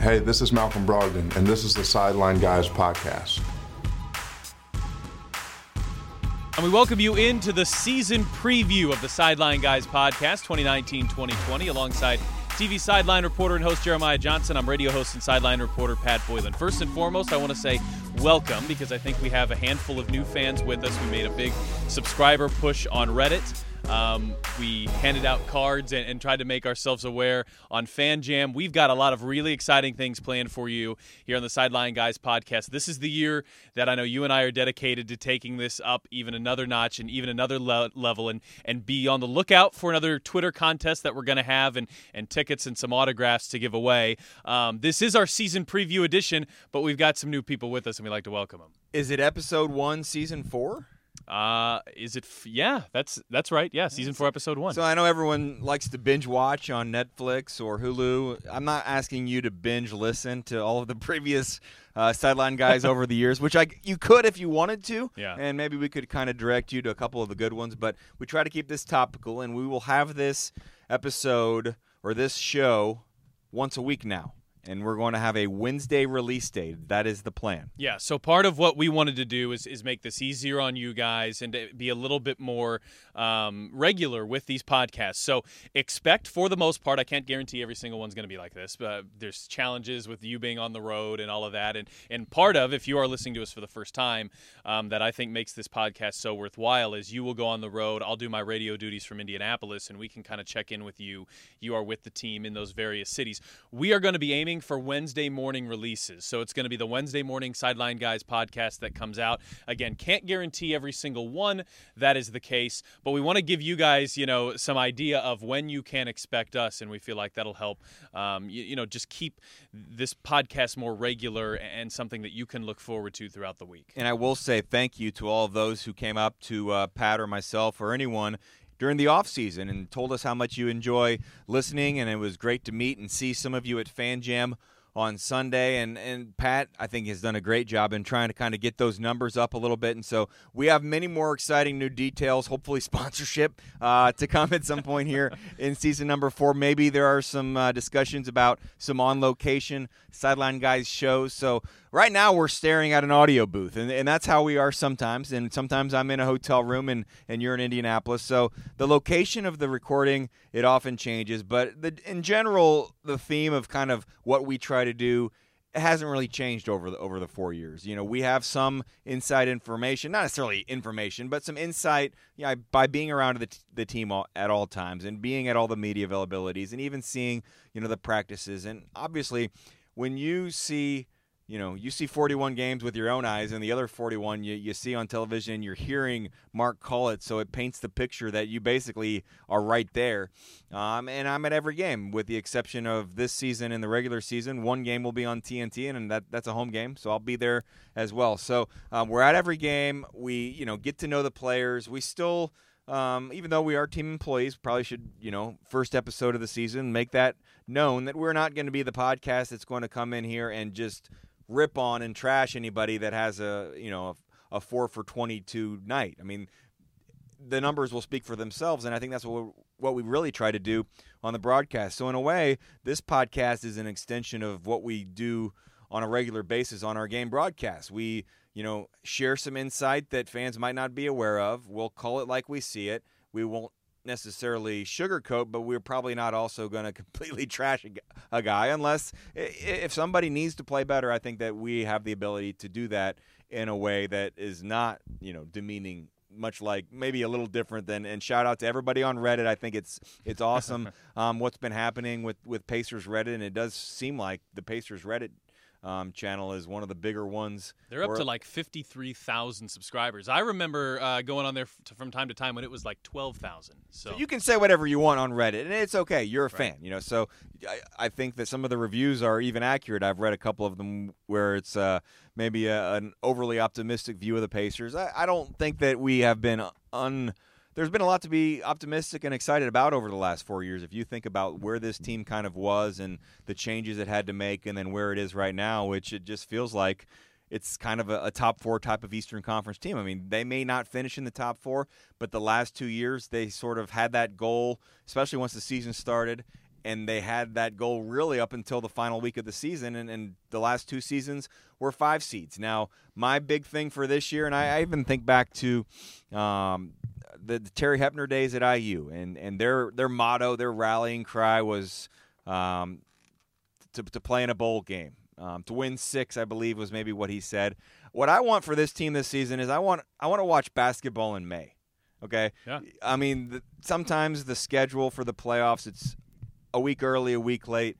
Hey, this is Malcolm Brogdon, and this is the Sideline Guys podcast. And we welcome you into the season preview of the Sideline Guys podcast 2019 2020 alongside TV sideline reporter and host Jeremiah Johnson. I'm radio host and sideline reporter Pat Boylan. First and foremost, I want to say welcome because I think we have a handful of new fans with us. We made a big subscriber push on Reddit. Um, we handed out cards and, and, tried to make ourselves aware on Fan Jam. We've got a lot of really exciting things planned for you here on the Sideline Guys podcast. This is the year that I know you and I are dedicated to taking this up even another notch and even another le- level and, and be on the lookout for another Twitter contest that we're going to have and, and tickets and some autographs to give away. Um, this is our season preview edition, but we've got some new people with us and we'd like to welcome them. Is it episode one, season four? Uh, is it? F- yeah, that's that's right. Yeah, season four, episode one. So I know everyone likes to binge watch on Netflix or Hulu. I'm not asking you to binge listen to all of the previous uh, sideline guys over the years, which I you could if you wanted to. Yeah. And maybe we could kind of direct you to a couple of the good ones, but we try to keep this topical, and we will have this episode or this show once a week now and we're going to have a Wednesday release date. That is the plan. Yeah. So part of what we wanted to do is, is make this easier on you guys and to be a little bit more um, regular with these podcasts. So expect, for the most part, I can't guarantee every single one's going to be like this, but there's challenges with you being on the road and all of that. And and part of, if you are listening to us for the first time, um, that I think makes this podcast so worthwhile is you will go on the road. I'll do my radio duties from Indianapolis, and we can kind of check in with you. You are with the team in those various cities. We are going to be aiming for Wednesday morning releases. So it's going to be the Wednesday morning Sideline Guys podcast that comes out. Again, can't guarantee every single one that is the case, but we want to give you guys, you know, some idea of when you can expect us, and we feel like that'll help, um, you, you know, just keep this podcast more regular and something that you can look forward to throughout the week. And I will say thank you to all of those who came up to uh, Pat or myself or anyone during the off season and told us how much you enjoy listening and it was great to meet and see some of you at Fan Jam on Sunday. And, and Pat, I think, has done a great job in trying to kind of get those numbers up a little bit. And so we have many more exciting new details, hopefully, sponsorship uh, to come at some point here in season number four. Maybe there are some uh, discussions about some on location sideline guys shows. So right now we're staring at an audio booth, and, and that's how we are sometimes. And sometimes I'm in a hotel room, and, and you're in Indianapolis. So the location of the recording it often changes, but the, in general, the theme of kind of what we try to do hasn't really changed over the over the four years. You know, we have some inside information, not necessarily information, but some insight. You know, by being around the, t- the team all, at all times and being at all the media availabilities, and even seeing you know the practices, and obviously when you see you know, you see 41 games with your own eyes, and the other 41 you, you see on television, you're hearing Mark call it, so it paints the picture that you basically are right there. Um, and I'm at every game, with the exception of this season in the regular season. One game will be on TNT, and that, that's a home game, so I'll be there as well. So um, we're at every game. We, you know, get to know the players. We still. Um, even though we are team employees, probably should, you know, first episode of the season, make that known that we're not going to be the podcast that's going to come in here and just rip on and trash anybody that has a you know a, a four for 22 night. I mean, the numbers will speak for themselves, and I think that's what what we really try to do on the broadcast. So in a way, this podcast is an extension of what we do on a regular basis on our game broadcast. We you know share some insight that fans might not be aware of. We'll call it like we see it. We won't necessarily sugarcoat, but we're probably not also going to completely trash a, a, guy unless if somebody needs to play better. I think that we have the ability to do that in a way that is not, you know, demeaning. Much like maybe a little different than, and shout out to everybody on Reddit. I think it's it's awesome um, what's been happening with with Pacers Reddit, and it does seem like the Pacers Reddit um, channel is one of the bigger ones. They're up to like 53,000 subscribers. I remember uh, going on there f- from time to time when it was like 12,000. So. so. you can say whatever you want on Reddit, and it's okay. You're a right. fan, you know. So I, I, think that some of the reviews are even accurate. I've read a couple of them where it's uh, maybe a, an overly optimistic view of the Pacers. I, I don't think that we have been un there's been a lot to be optimistic and excited about over the last four years. If you think about where this team kind of was and the changes it had to make, and then where it is right now, which it just feels like it's kind of a, a, top four type of Eastern Conference team. I mean, they may not finish in the top four, but the last two years they sort of had that goal, especially once the season started. and they had that goal really up until the final week of the season, and, and the last two seasons were five seeds. Now, my big thing for this year, and I, I even think back to um, the, the, Terry Hoeppner days at IU, and, and their their motto, their rallying cry was um, to, to play in a bowl game. Um, to win six, I believe, was maybe what he said. What I want for this team this season is I want I want to watch basketball in May. Okay. Yeah. I mean, the, sometimes the schedule for the playoffs it's a week early, a week late.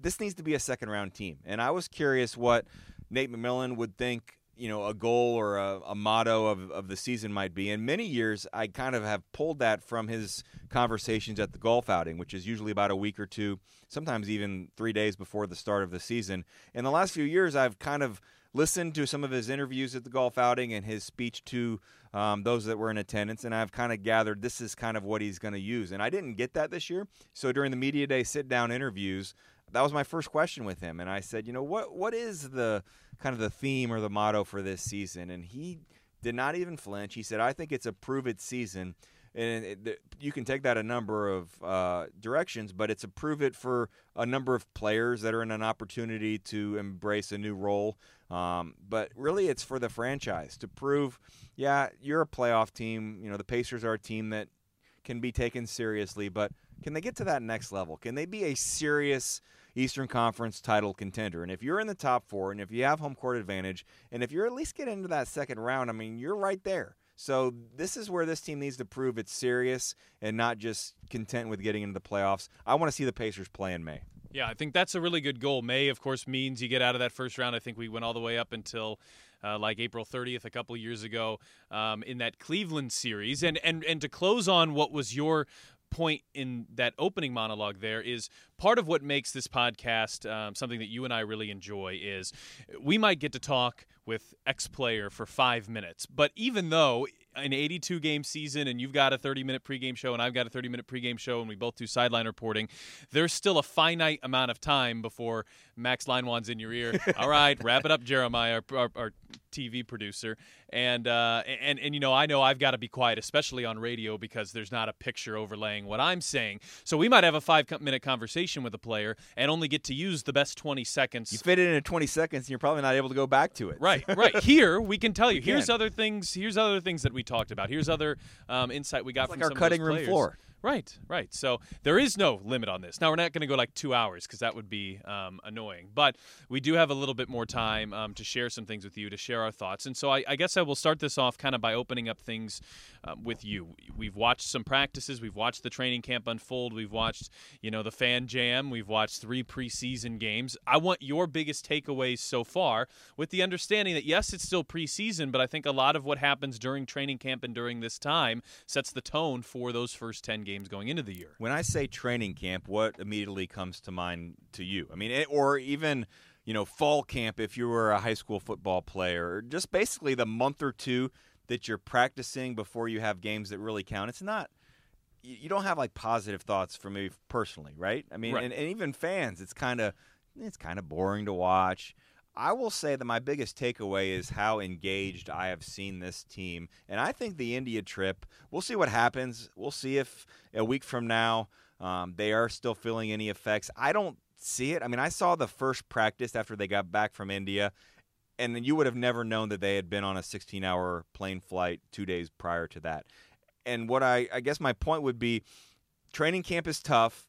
This needs to be a second round team, and I was curious what Nate McMillan would think. You know, a goal or a, a motto of, of the season might be. In many years, I kind of have pulled that from his conversations at the golf outing, which is usually about a week or two, sometimes even three days before the start of the season. In the last few years, I've kind of listened to some of his interviews at the golf outing and his speech to um, those that were in attendance, and I've kind of gathered this is kind of what he's going to use. And I didn't get that this year. So during the media day sit down interviews, that was my first question with him, and I said, you know, what what is the kind of the theme or the motto for this season? And he did not even flinch. He said, I think it's a prove it season. And it, you can take that a number of uh, directions, but it's a prove it for a number of players that are in an opportunity to embrace a new role. Um, but really, it's for the franchise to prove, yeah, you're a playoff team. You know, the Pacers are a team that can be taken seriously, but can they get to that next level? Can they be a serious Eastern Conference title contender? And if you're in the top four, and if you have home court advantage, and if you're at least get into that second round, I mean, you're right there. So this is where this team needs to prove it's serious and not just content with getting into the playoffs. I want to see the Pacers play in May. Yeah, I think that's a really good goal. May, of course, means you get out of that first round. I think we went all the way up until uh, like April 30th a couple years ago um, in that Cleveland series. And, and, and to close on what was your point in that opening monologue there is part of what makes this podcast um, something that you and I really enjoy is we might get to talk with X player for five minutes, but even though an 82 game season and you've got a 30 minute pregame show and I've got a 30 minute pregame show and we both do sideline reporting, there's still a finite amount of time before Max Linewan's in your ear. All right, wrap it up, Jeremiah, our, our, our TV producer. And, uh, and, and, you know, I know I've got to be quiet, especially on radio, because there's not a picture overlaying what I'm saying. So we might have a five minute conversation with a player and only get to use the best 20 seconds. You fit it in 20 seconds and you're probably not able to go back to it. Right, right. Here, we can tell you, here's other things, here's other things that we talked about. Here's other um, insight we got it's from like our cutting room floor. Right, right. So there is no limit on this. Now we're not going to go like two hours because that would be um, annoying. But we do have a little bit more time um, to share some things with you, to share our thoughts. And so I, I guess I will start this off kind of by opening up things um, with you. We've watched some practices. We've watched the training camp unfold. We've watched, you know, the fan jam. We've watched three preseason games. I want your biggest takeaways so far, with the understanding that yes, it's still preseason, but I think a lot of what happens during training camp and during this time sets the tone for those first ten games going into the year. When I say training camp, what immediately comes to mind to you? I mean, it, or even you know fall camp if you were a high school football player, or just basically the month or two that you're practicing before you have games that really count. It's not you don't have like positive thoughts for me personally, right? I mean, right. And, and even fans, it's kind of it's kind of boring to watch. I will say that my biggest takeaway is how engaged I have seen this team. And I think the India trip, we'll see what happens. We'll see if a week from now um, they are still feeling any effects. I don't see it. I mean, I saw the first practice after they got back from India, and you would have never known that they had been on a 16 hour plane flight two days prior to that. And what I, I guess my point would be training camp is tough.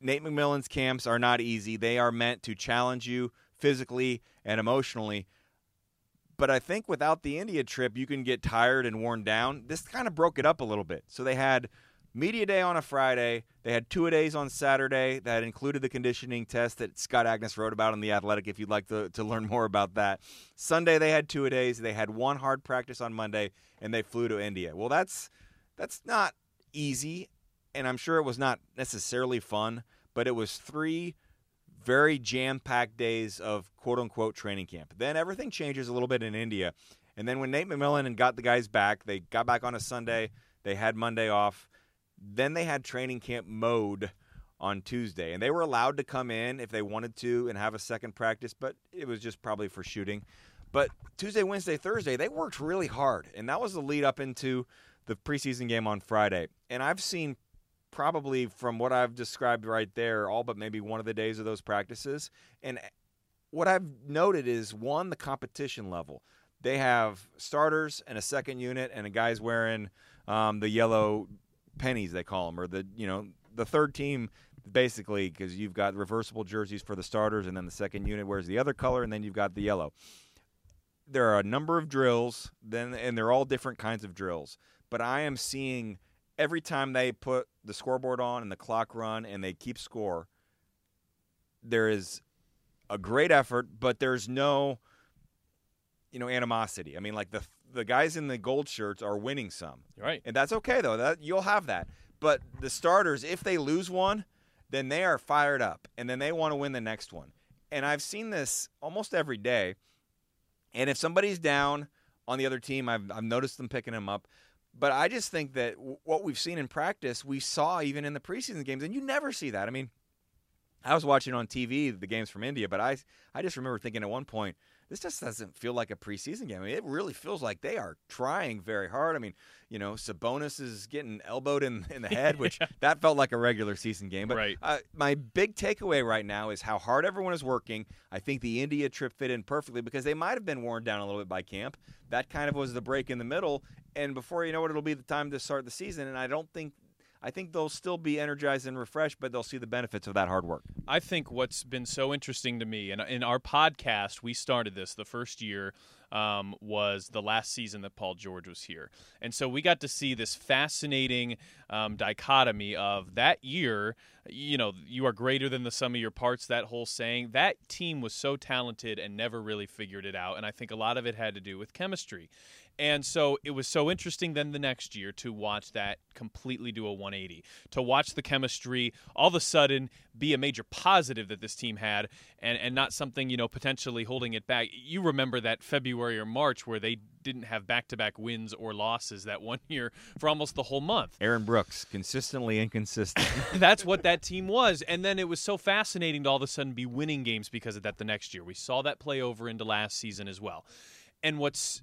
Nate McMillan's camps are not easy. They are meant to challenge you physically and emotionally. But I think without the India trip, you can get tired and worn down. This kind of broke it up a little bit. So they had media day on a Friday. They had two a days on Saturday that included the conditioning test that Scott Agness wrote about in The Athletic if you'd like to, to learn more about that. Sunday they had two a days. They had one hard practice on Monday and they flew to India. Well, that's that's not easy and I'm sure it was not necessarily fun, but it was three very jam packed days of quote unquote training camp. Then everything changes a little bit in India. And then when Nate McMillan and got the guys back, they got back on a Sunday, they had Monday off. Then they had training camp mode on Tuesday. And they were allowed to come in if they wanted to and have a second practice, but it was just probably for shooting. But Tuesday, Wednesday, Thursday, they worked really hard. And that was the lead up into the preseason game on Friday. And I've seen probably from what I've described right there, all but maybe one of the days of those practices. And what I've noted is one, the competition level. They have starters and a second unit, and a guy's wearing um, the yellow pennies they call them, or the you know the third team basically because you've got reversible jerseys for the starters, and then the second unit wears the other color, and then you've got the yellow. There are a number of drills, then and they're all different kinds of drills. But I am seeing every time they put the scoreboard on and the clock run and they keep score, there is a great effort, but there's no you know animosity. I mean, like the the guys in the gold shirts are winning some, right? And that's okay though. That you'll have that. But the starters, if they lose one, then they are fired up and then they want to win the next one. And I've seen this almost every day. And if somebody's down on the other team, I've, I've noticed them picking them up. But I just think that w- what we've seen in practice, we saw even in the preseason games, and you never see that. I mean, I was watching on TV the games from India, but I I just remember thinking at one point, this just doesn't feel like a preseason game. I mean, it really feels like they are trying very hard. I mean, you know, Sabonis is getting elbowed in, in the head, which that felt like a regular season game. But right. uh, my big takeaway right now is how hard everyone is working. I think the India trip fit in perfectly because they might have been worn down a little bit by camp. That kind of was the break in the middle. And before you know it, it'll be the time to start the season. And I don't think I think they'll still be energized and refreshed, but they'll see the benefits of that hard work. I think what's been so interesting to me, and in our podcast, we started this the first year um, was the last season that Paul George was here. And so we got to see this fascinating um, dichotomy of that year, you know, you are greater than the sum of your parts, that whole saying. That team was so talented and never really figured it out. And I think a lot of it had to do with chemistry. And so it was so interesting then the next year to watch that completely do a 180, to watch the chemistry all of a sudden be a major positive that this team had and, and not something, you know, potentially holding it back. You remember that February or March where they didn't have back to back wins or losses that one year for almost the whole month. Aaron Brooks, consistently inconsistent. That's what that team was. And then it was so fascinating to all of a sudden be winning games because of that the next year. We saw that play over into last season as well. And what's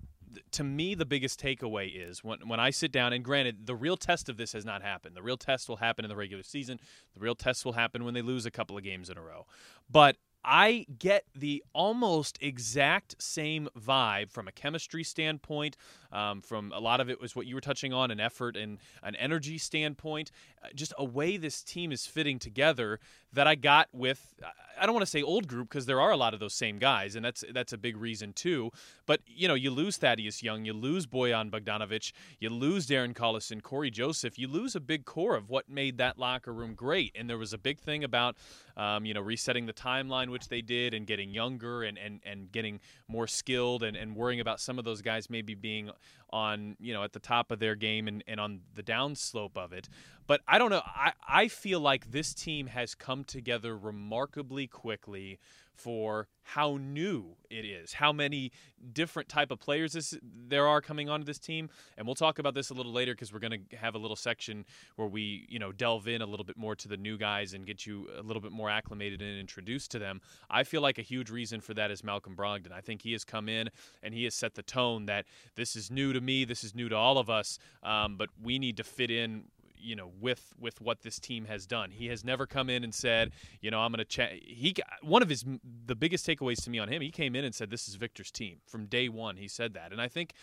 to me the biggest takeaway is when when I sit down and granted the real test of this has not happened. The real test will happen in the regular season. The real test will happen when they lose a couple of games in a row. But I get the almost exact same vibe from a chemistry standpoint. Um, from a lot of it was what you were touching on, an effort and an energy standpoint, uh, just a way this team is fitting together that I got with. I don't want to say old group because there are a lot of those same guys, and that's that's a big reason too. But you know, you lose Thaddeus Young, you lose Bojan Bogdanovic, you lose Darren Collison, Cory Joseph, you lose a big core of what made that locker room great. And there was a big thing about um, you know resetting the timeline, which they did, and getting younger and and and getting more skilled, and and worrying about some of those guys maybe being on you know at the top of their game and, and on the downslope of it. But i don't know I, I feel like this team has come together remarkably quickly for how new it is how many different type of players this, there are coming onto this team. And we'll talk about this a little later because we're going to have a little section where we you know delve in a little bit more to the new guys and get you a little bit more acclimated and introduced to them. I feel like a huge reason for that is malcolm brogdon. I think he has come in and he has set the tone that this is new to me this is new to all of us um, but we need to fit in you know with with what this team has done. He has never come in and said, you know, I'm going to check. He one of his the biggest takeaways to me on him. He came in and said, this is Victor's team from day one. He said that, and I think,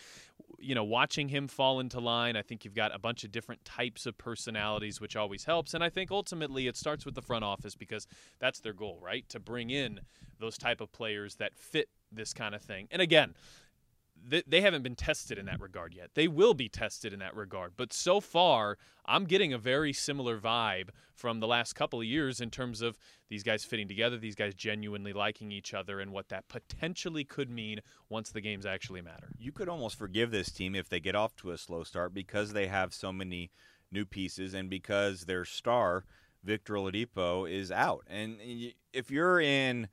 you know, watching him fall into line, I think you've got a bunch of different types of personalities, which always helps. And I think ultimately it starts with the front office because that's their goal, right? To bring in those type of players that fit this kind of thing. And again, they haven't been tested in that regard yet. They will be tested in that regard. But so far, I'm getting a very similar vibe from the last couple of years in terms of these guys fitting together, these guys genuinely liking each other, and what that potentially could mean once the games actually matter. You could almost forgive this team if they get off to a slow start because they have so many new pieces and because their star, Victor Oladipo, is out. And if you're in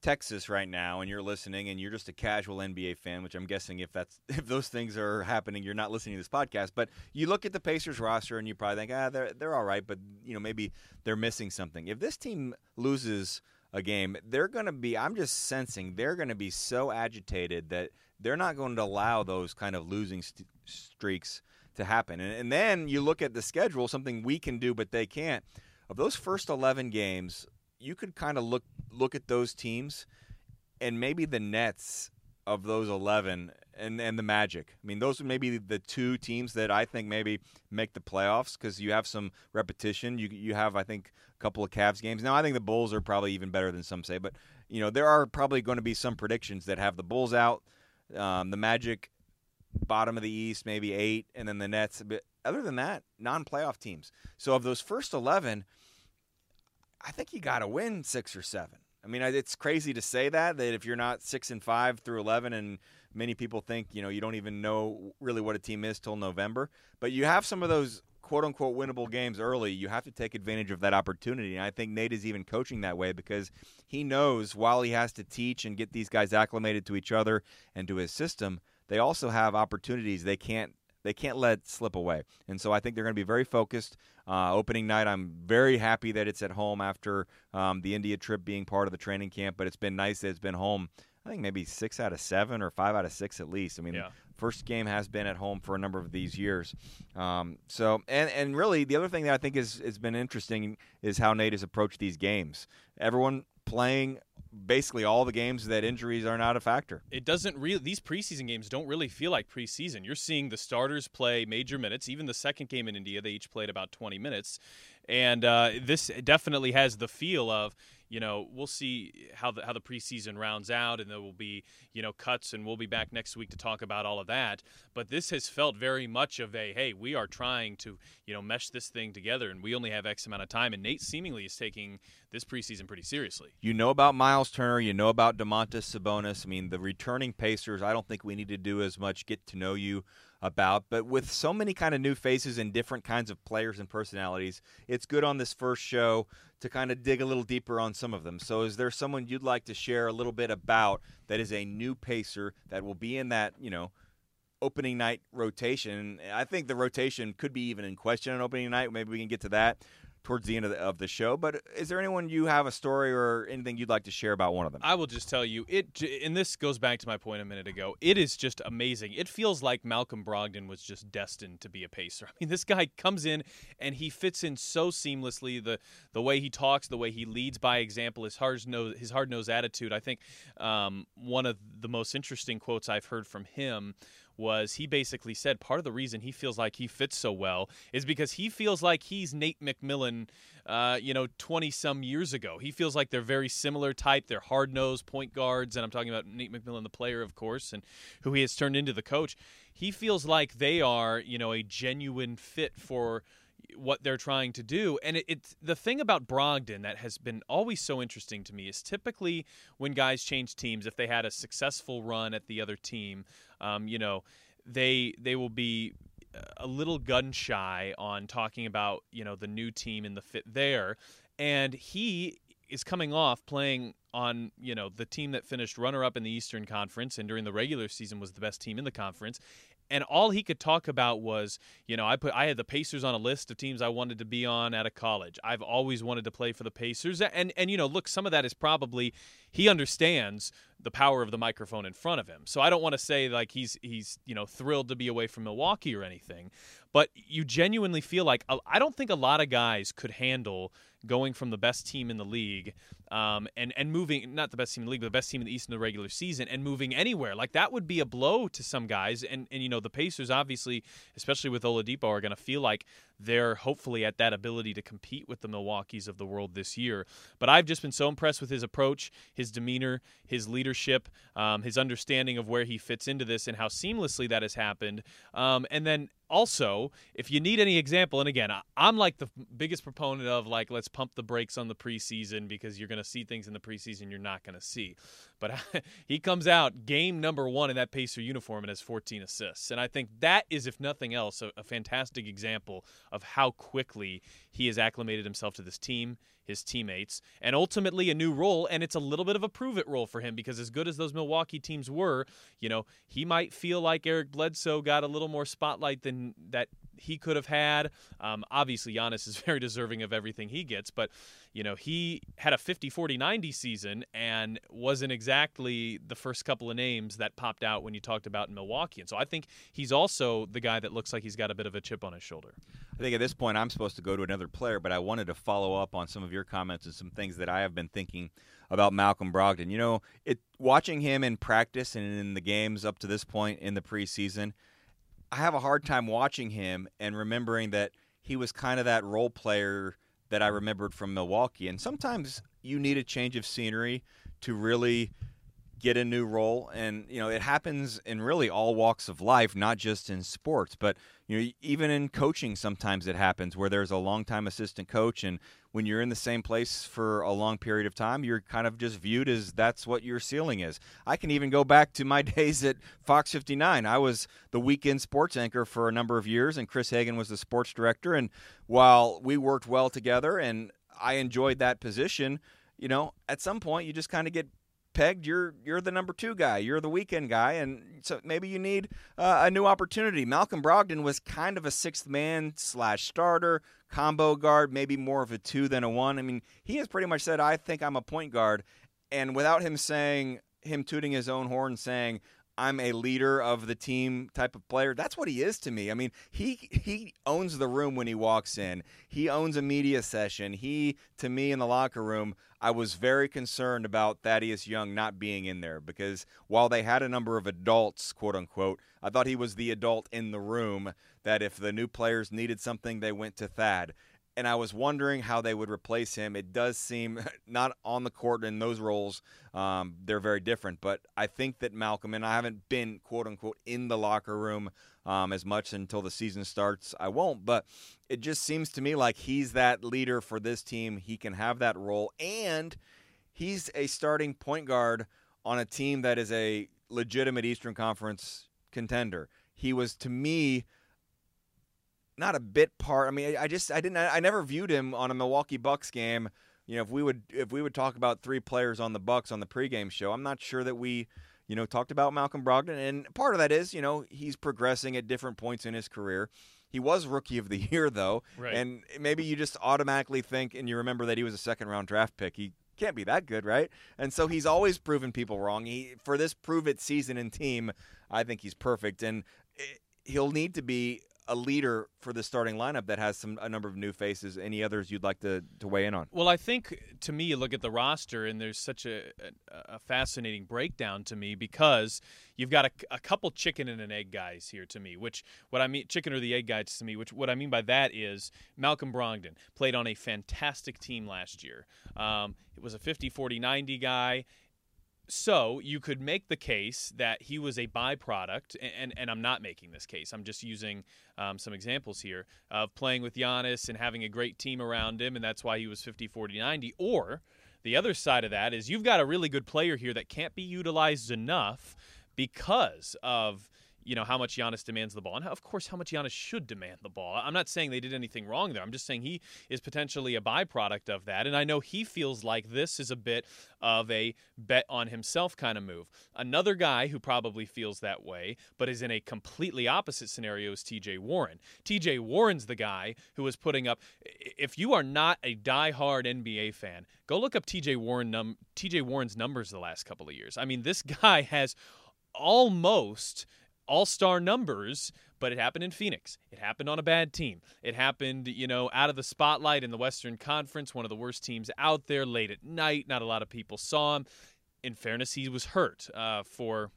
Texas right now and you're listening and you're just a casual NBA fan, which I'm guessing if that's if those things are happening, you're not listening to this podcast. But you look at the Pacers roster and you probably think, ah, they're they're all right, but you know maybe they're missing something. If this team loses a game, they're going to be. I'm just sensing they're going to be so agitated that they're not going to allow those kind of losing st- streaks to happen. And, and then you look at the schedule, something we can do but they can't. Of those first 11 games, you could kind of look look at those teams and maybe the Nets of those 11 and and the Magic. I mean, those are maybe the two teams that I think maybe make the playoffs because you have some repetition. You you have I think a couple of Cavs games. Now I think the Bulls are probably even better than some say, but you know there are probably going to be some predictions that have the Bulls out, um, the Magic bottom of the East, maybe eight, and then the Nets. But other than that, non-playoff teams. So of those first eleven, I think you got to win six or seven. I mean, it's crazy to say that that if you're not six and five through eleven, and many people think you know you don't even know really what a team is till November, but you have some of those quote unquote winnable games early. You have to take advantage of that opportunity, and I think Nate is even coaching that way because he knows while he has to teach and get these guys acclimated to each other and to his system, they also have opportunities they can't they can't let slip away. And so I think they're going to be very focused. Uh, opening night, I'm very happy that it's at home after um, the India trip being part of the training camp, but it's been nice that it's been home. I think maybe six out of seven or five out of six at least. I mean, yeah. first game has been at home for a number of these years. Um, so, and and really, the other thing that I think is has been interesting is how Nate has approached these games. Everyone playing basically all the games that injuries are not a factor. It doesn't really these preseason games don't really feel like preseason. You're seeing the starters play major minutes. Even the second game in India, they each played about 20 minutes, and uh, this definitely has the feel of you know, we'll see how the how the preseason rounds out, and there will be you know cuts, and we'll be back next week to talk about all of that. But this has felt very much of a hey, we are trying to you know mesh this thing together, and we only have X amount of time. And Nate seemingly is taking this preseason pretty seriously. You know about Miles Turner, you know about Domantas Sabonis. I mean, the returning Pacers. I don't think we need to do as much get to know you about. But with so many kind of new faces and different kinds of players and personalities, it's good on this first show to kind of dig a little deeper on some of them. So, is there someone you'd like to share a little bit about that is a new pacer that will be in that, you know, opening night rotation? I think the rotation could be even in question on opening night. Maybe we can get to that towards the end of the, of the show. But is there anyone you have a story or anything you'd like to share about one of them? I will just tell you it, and this goes back to my point a minute ago. It is just amazing. It feels like Malcolm Brogdon was just destined to be a pacer. I mean, this guy comes in and he fits in so seamlessly. The the way he talks, the way he leads by example, his hard nose, his hard nosed attitude. I think um, one of the most interesting quotes I've heard from him was he basically said part of the reason he feels like he fits so well is because he feels like he's Nate McMillan, uh, you know, 20 some years ago. He feels like they're very similar type. They're hard nosed point guards. And I'm talking about Nate McMillan, the player, of course, and who he has turned into the coach. He feels like they are, you know, a genuine fit for what they're trying to do. And it, it's the thing about Brogdon that has been always so interesting to me is typically when guys change teams, if they had a successful run at the other team, um, you know, they they will be a little gun shy on talking about you know the new team and the fit there, and he is coming off playing on you know the team that finished runner up in the Eastern Conference and during the regular season was the best team in the conference and all he could talk about was, you know, I put I had the Pacers on a list of teams I wanted to be on out of college. I've always wanted to play for the Pacers, and and you know, look, some of that is probably he understands the power of the microphone in front of him. So I don't want to say like he's he's you know thrilled to be away from Milwaukee or anything, but you genuinely feel like uh, I don't think a lot of guys could handle going from the best team in the league um, and and moving not the best team in the league, but the best team in the East in the regular season and moving anywhere. Like that would be a blow to some guys. And and you know the Pacers obviously, especially with Oladipo, are going to feel like they're hopefully at that ability to compete with the Milwaukee's of the world this year. But I've just been so impressed with his approach, his demeanor, his leadership, um, his understanding of where he fits into this and how seamlessly that has happened. Um, and then also, if you need any example, and again, I'm like the biggest proponent of like let's pump the brakes on the preseason because you're going to see things in the preseason you're not going to see. But he comes out game number one in that Pacer uniform and has 14 assists, and I think that is, if nothing else, a, a fantastic example of how quickly he has acclimated himself to this team, his teammates, and ultimately a new role. And it's a little bit of a prove it role for him because, as good as those Milwaukee teams were, you know, he might feel like Eric Bledsoe got a little more spotlight than that he could have had. Um, obviously, Giannis is very deserving of everything he gets, but you know he had a 50 40 90 season and wasn't exactly the first couple of names that popped out when you talked about Milwaukee. And so I think he's also the guy that looks like he's got a bit of a chip on his shoulder. I think at this point I'm supposed to go to another player, but I wanted to follow up on some of your comments and some things that I have been thinking about Malcolm Brogdon. You know, it watching him in practice and in the games up to this point in the preseason, I have a hard time watching him and remembering that he was kind of that role player that I remembered from Milwaukee. And sometimes you need a change of scenery to really get a new role and you know it happens in really all walks of life not just in sports but you know even in coaching sometimes it happens where there's a long-time assistant coach and when you're in the same place for a long period of time you're kind of just viewed as that's what your ceiling is. I can even go back to my days at fox 59 i was the weekend sports anchor for a number of years and chris hagan was the sports director and while we worked well together and i enjoyed that position you know at some point you just kind of get pegged, you're you're the number two guy, you're the weekend guy, and so maybe you need uh, a new opportunity. Malcolm Brogdon was kind of a sixth man slash starter, combo guard, maybe more of a two than a one. I mean, he has pretty much said, "I think I'm a point guard," and without him saying, him tooting his own horn, saying, I'm a leader of the team type of player. That's what he is to me. I mean, he he owns the room when he walks in. He owns a media session. He to me in the locker room, I was very concerned about Thaddeus Young not being in there because while they had a number of adults, quote unquote, I thought he was the adult in the room that if the new players needed something, they went to Thad and I was wondering how they would replace him. It does seem not on the court in those roles, um, they're very different. But I think that Malcolm, and I haven't been quote unquote in the locker room um, as much until the season starts. I won't, but it just seems to me like he's that leader for this team. He can have that role, and he's a starting point guard on a team that is a legitimate Eastern Conference contender. He was to me not a bit part. I mean, I just I didn't I never viewed him on a Milwaukee Bucks game. You know, if we would if we would talk about three players on the Bucks on the pregame show, I'm not sure that we you know talked about Malcolm Brogdon. And part of that is you know he's progressing at different points in his career. He was rookie of the year though, right. and maybe you just automatically think and you remember that he was a second round draft pick. He can't be that good, right? And so he's always proven people wrong. He for this prove it season and team, I think he's perfect, and eh, he'll need to be a leader for the starting lineup that has some a number of new faces. Any others you'd like to, to weigh in on? Well, I think to me, you look at the roster, and there's such a, a, fascinating breakdown to me because you've got a, a, couple chicken and an egg guys here to me. Which what I mean, chicken or the egg guys to me. Which what I mean by that is Malcolm Brogdon played on a fantastic team last year. Um, it was a 50, 40, 90 guy. So you could make the case that he was a byproduct, and, and I'm not making this case. I'm just using um, some examples here of playing with Giannis and having a great team around him, and that's why he was 50, 40, 90. Or the other side of that is you've got a really good player here that can't be utilized enough because of you know how much Giannis demands the ball, and how, of course how much Giannis should demand the ball. I'm not saying they did anything wrong there. I'm just saying he is potentially a byproduct of that, and I know he feels like this is a bit of a bet on himself kind of move. Another guy who probably feels that way, but is in a completely opposite scenario, is T.J. Warren. T.J. Warren's the guy who is putting up. If you are not a die-hard NBA fan, go look up T.J. Warren num T.J. Warren's numbers the last couple of years. I mean, this guy has almost all star numbers, but it happened in Phoenix. It happened on a bad team. It happened, you know, out of the spotlight in the Western Conference, one of the worst teams out there late at night. Not a lot of people saw him. In fairness, he was hurt uh, for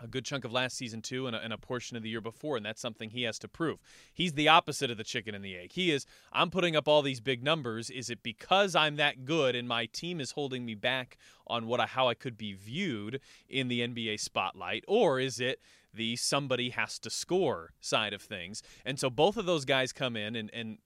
a good chunk of last season too and a, and a, portion of the year before and that's something he has to prove he's the opposite of the chicken and the egg he is i'm putting up all these big numbers is it because i'm that good and my team is holding me back on what I, how i could be viewed in the nba spotlight or is it the somebody has to score side of things. And so both of those guys come in and, and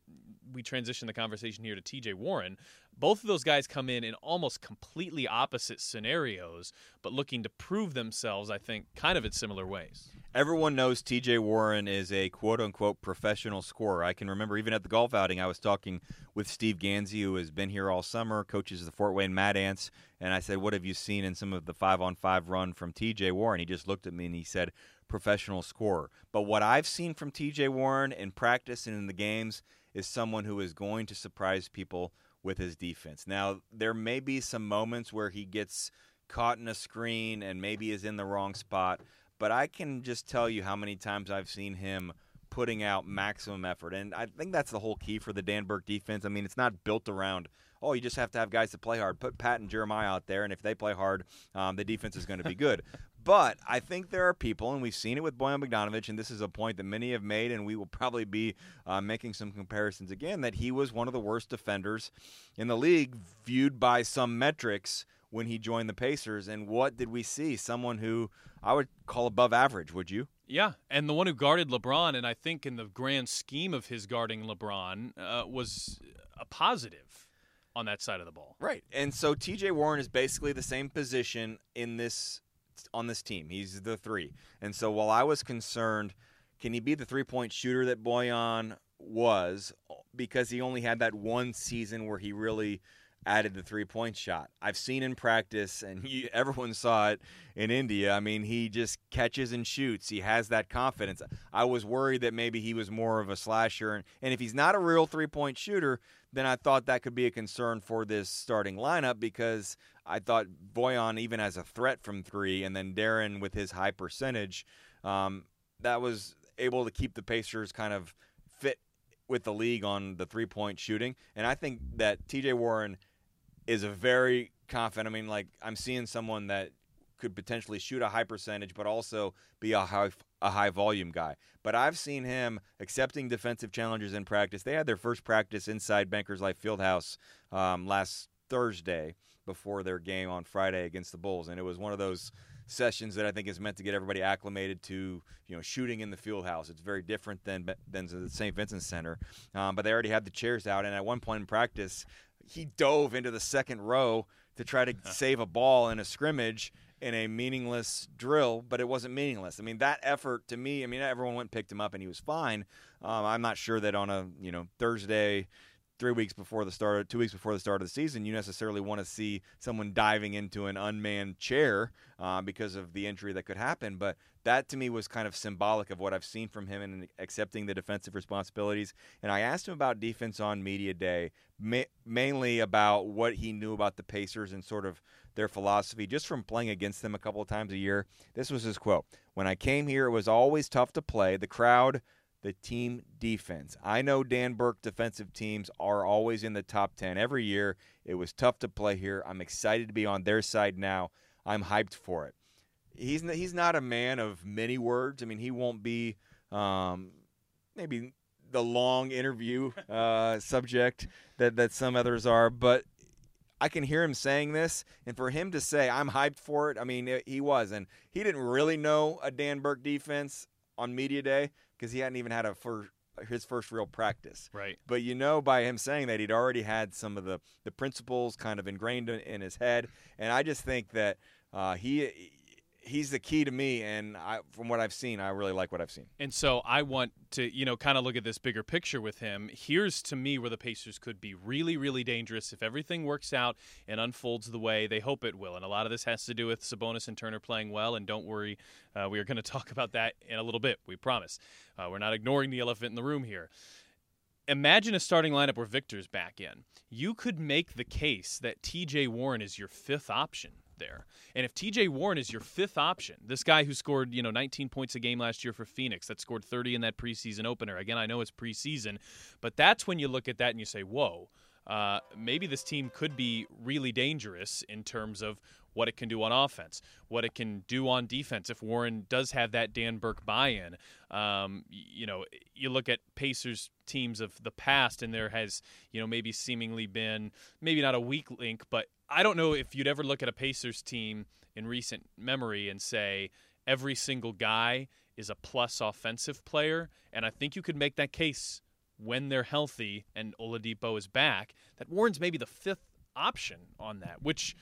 we transition the conversation here to TJ Warren, both of those guys come in in almost completely opposite scenarios, but looking to prove themselves, I think, kind of in similar ways. Everyone knows TJ Warren is a quote unquote professional scorer. I can remember even at the golf outing, I was talking with Steve Gansey, who has been here all summer, coaches the Fort Wayne Mad Ants, and I said, What have you seen in some of the five on five run from TJ Warren? He just looked at me and he said, Professional scorer. But what I've seen from TJ Warren in practice and in the games is someone who is going to surprise people with his defense. Now, there may be some moments where he gets caught in a screen and maybe is in the wrong spot but I can just tell you how many times I've seen him putting out maximum effort. And I think that's the whole key for the Dan Burke defense. I mean, it's not built around, oh, you just have to have guys that play hard. Put Pat and Jeremiah out there, and if they play hard, um, the defense is going to be good. But I think there are people, and we've seen it with Bojan Bogdanovic, and this is a point that many have made, and we will probably be uh, making some comparisons again, that he was one of the worst defenders in the league, viewed by some metrics when he joined the Pacers. And what did we see? Someone who I would call above average, would you? Yeah, and the one who guarded LeBron, and I think in the grand scheme of his guarding LeBron, uh, was a positive on that side of the ball. Right, and so T.J. Warren is basically the same position in this on this team. He's the three, and so while I was concerned, can he be the three point shooter that Bojan was, because he only had that one season where he really added the three point shot. I've seen in practice, and he, everyone saw it in India. I mean, he just catches and shoots. He has that confidence. I was worried that maybe he was more of a slasher, and, and if he's not a real three point shooter, then I thought that could be a concern for this starting lineup because I thought Bojan, even as a threat from three, and then Darren with his high percentage, um, that was able to keep the Pacers kind of fit with the league on the three point shooting. And I think that TJ Warren is a very confident. I mean, like I'm seeing someone that could potentially shoot a high percentage, but also be a high a high volume guy. But I've seen him accepting defensive challenges in practice. They had their first practice inside Bankers Life Fieldhouse um, last Thursday before their game on Friday against the Bulls, and it was one of those sessions that I think is meant to get everybody acclimated to you know shooting in the field house. It's very different than than the St. Vincent Center, um, but they already had the chairs out. And at one point in practice, he dove into the second row to try to save a ball in a scrimmage in a meaningless drill, but it wasn't meaningless. I mean, that effort to me, I mean, everyone went and picked him up and he was fine. Um, I'm not sure that on a, you know, Thursday three weeks before the start, two weeks before the start of the season, you necessarily want to see someone diving into an unmanned chair uh, because of the injury that could happen. But that to me was kind of symbolic of what I've seen from him in accepting the defensive responsibilities. And I asked him about defense on media day, ma- mainly about what he knew about the Pacers and sort of their philosophy, just from playing against them a couple of times a year. This was his quote: "When I came here, it was always tough to play. The crowd." The team defense. I know Dan Burke defensive teams are always in the top 10 every year. It was tough to play here. I'm excited to be on their side now. I'm hyped for it. He's he's not a man of many words. I mean, he won't be um, maybe the long interview uh, subject that that some others are, but I can hear him saying this, and for him to say I'm hyped for it, I mean, he was, and he didn't really know a Dan Burke defense on media day because he hadn't even had a first his first real practice. Right. But you know by him saying that he'd already had some of the the principles kind of ingrained in, in his head, and I just think that uh, he he's the key to me, and I, from what I've seen, I really like what I've seen. And so I want to, you know, kind of look at this bigger picture with him. Here's to me where the Pacers could be really, really dangerous if everything works out and unfolds the way they hope it will. And a lot of this has to do with Sabonis and Turner playing well. And don't worry, uh, we are going to talk about that in a little bit. We promise. Uh, we're not ignoring the elephant in the room here imagine a starting lineup where Victor's back in. You could make the case that TJ Warren is your fifth option there. And if TJ Warren is your fifth option, this guy who scored, you know, 19 points a game last year for Phoenix, that scored 30 in that preseason opener. Again, I know it's preseason, but that's when you look at that and you say, whoa, uh, maybe this team could be really dangerous in terms of what it can do on offense, what it can do on defense. If Warren does have that Dan Burke buy-in, um, you know, you look at Pacers teams of the past, and there has, you know, maybe seemingly been maybe not a weak link, but I don't know if you'd ever look at a Pacers team in recent memory and say every single guy is a plus offensive player, and I think you could make that case when they're healthy and Oladipo is back, that Warren's maybe the fifth option on that, which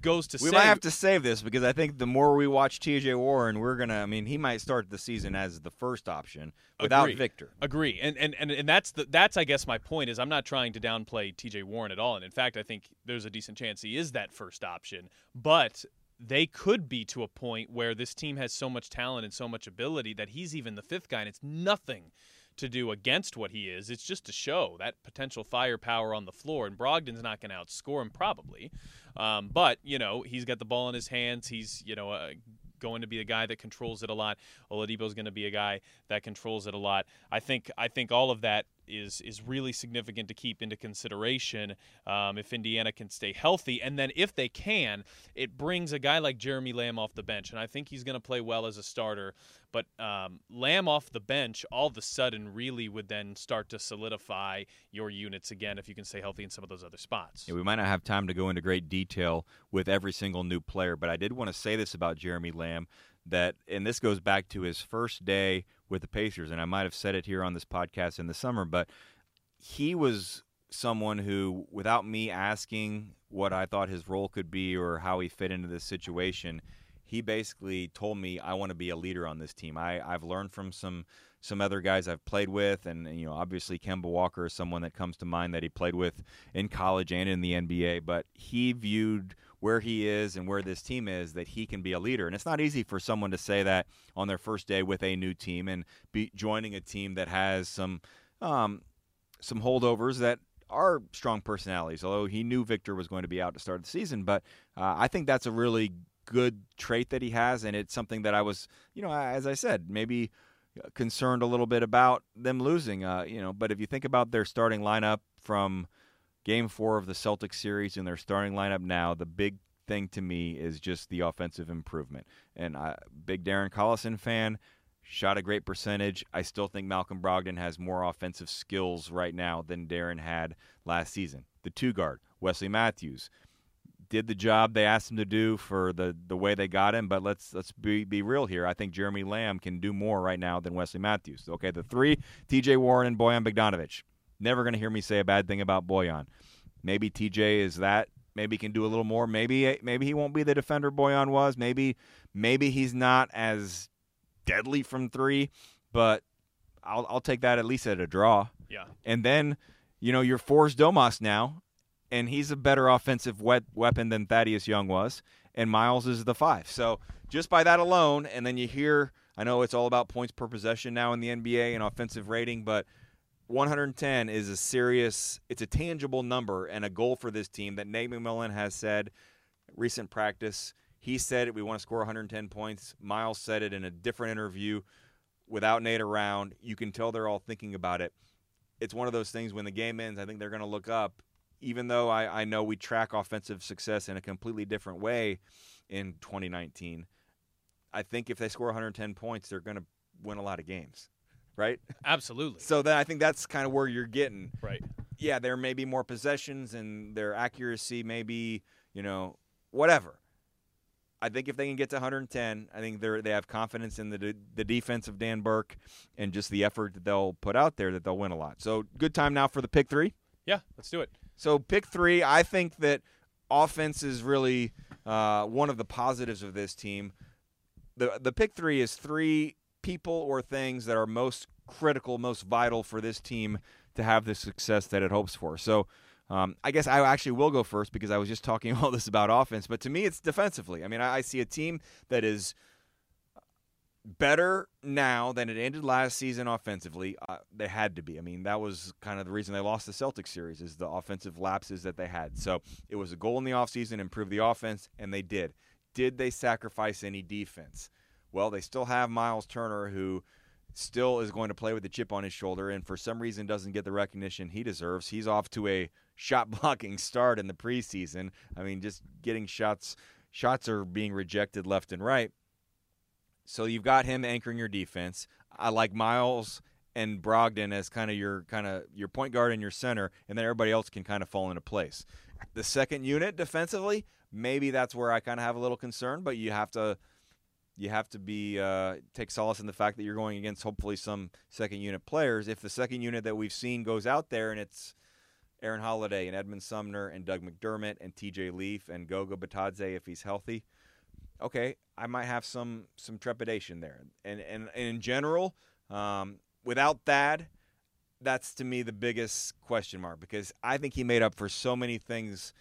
goes to we might have to save this because I think the more we watch T.J. Warren, we're gonna. I mean, he might start the season as the first option without Agree. Victor. Agree, and and and, and that's the that's I guess my point is I'm not trying to downplay T.J. Warren at all, and in fact I think there's a decent chance he is that first option, but they could be to a point where this team has so much talent and so much ability that he's even the fifth guy, and it's nothing to do against what he is. It's just to show that potential firepower on the floor, and Brogdon's not going to outscore him probably, um, but you know he's got the ball in his hands. He's you know. Uh, going to be a guy that controls it a lot. Oladipo's going to be a guy that controls it a lot. I think I think all of that is is really significant to keep into consideration um, if Indiana can stay healthy, and then if they can, it brings a guy like Jeremy Lamb off the bench, and I think he's going to play well as a starter. But um, Lamb off the bench, all of a sudden, really would then start to solidify your units again if you can stay healthy in some of those other spots. Yeah, we might not have time to go into great detail with every single new player, but I did want to say this about Jeremy Lamb that, and this goes back to his first day with the Pacers, and I might have said it here on this podcast in the summer, but he was someone who, without me asking what I thought his role could be or how he fit into this situation, he basically told me I want to be a leader on this team. I, I've learned from some some other guys I've played with, and you know, obviously Kemba Walker is someone that comes to mind that he played with in college and in the NBA. But he viewed where he is and where this team is that he can be a leader, and it's not easy for someone to say that on their first day with a new team and be joining a team that has some um, some holdovers that are strong personalities. Although he knew Victor was going to be out to start the season, but uh, I think that's a really good trait that he has, and it's something that I was, you know, as I said, maybe concerned a little bit about them losing. Uh, you know, but if you think about their starting lineup from Game Four of the Celtics series and their starting lineup now, the big thing to me is just the offensive improvement. And I, big Darren Collison fan, shot a great percentage. I still think Malcolm Brogdon has more offensive skills right now than Darren had last season. The two guard, Wesley Matthews, did the job they asked him to do for the, the way they got him. But let's let's be be real here. I think Jeremy Lamb can do more right now than Wesley Matthews. Okay, the three: T.J. Warren and Bojan Bogdanovic. Never going to hear me say a bad thing about Bojan. Maybe T.J. is that. Maybe he can do a little more. Maybe maybe he won't be the defender Bojan was. Maybe maybe he's not as deadly from three. But I'll I'll take that at least at a draw. Yeah. And then you know you're Forrest Domas now and he's a better offensive wet weapon than Thaddeus Young was, and Miles is the five. So just by that alone, and then you hear, I know it's all about points per possession now in the NBA and offensive rating, but 110 is a serious, it's a tangible number and a goal for this team that Nate McMillan has said recent practice. He said it, we want to score 110 points. Miles said it in a different interview without Nate around. You can tell they're all thinking about it. It's one of those things when the game ends, I think they're going to look up even though I, I know we track offensive success in a completely different way in 2019, I think if they score 110 points, they're going to win a lot of games, right? Absolutely. So then I think that's kind of where you're getting. Right. Yeah, there may be more possessions and their accuracy may be, you know, whatever. I think if they can get to 110, I think they they have confidence in the the defense of Dan Burke and just the effort that they'll put out there that they'll win a lot. So good time now for the pick three. Yeah, let's do it. So pick three. I think that offense is really uh, one of the positives of this team. the The pick three is three people or things that are most critical, most vital for this team to have the success that it hopes for. So. Um, I guess I actually will go first because I was just talking all this about offense, but to me, it's defensively. I mean, I, I see a team that is better now than it ended last season offensively. Uh, they had to be. I mean, that was kind of the reason they lost the Celtics series is the offensive lapses that they had. So it was a goal in the offseason, improve the offense, and they did. Did they sacrifice any defense? Well, they still have Miles Turner, who still is going to play with the chip on his shoulder, and for some reason doesn't get the recognition he deserves. He's off to a shot blocking start in the preseason. I mean, just getting shots. Shots are being rejected left and right. So you've got him anchoring your defense. I like Miles and Brogdon as kind of your kind of your point guard and your center, and then everybody else can kind of fall into place. The second unit defensively, maybe that's where I kind of have a little concern, but you have to you have to be uh, take solace in the fact that you're going against hopefully some second unit players. If the second unit that we've seen goes out there and it's Aaron Holiday and Edmund Sumner and Doug McDermott and TJ Leaf and Goga Bitadze if he's healthy, okay, I might have some some trepidation there. And and, and in general, um, without Thad, that's to me the biggest question mark because I think he made up for so many things.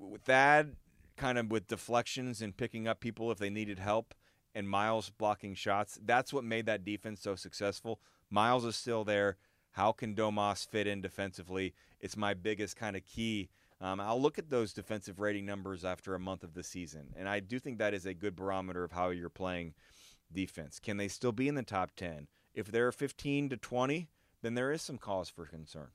With Thad, kind of with deflections and picking up people if they needed help, and Miles blocking shots. That's what made that defense so successful. Miles is still there. How can Domas fit in defensively? It's my biggest kind of key. Um, I'll look at those defensive rating numbers after a month of the season, and I do think that is a good barometer of how you're playing defense. Can they still be in the top 10? If they're 15 to 20, then there is some cause for concern.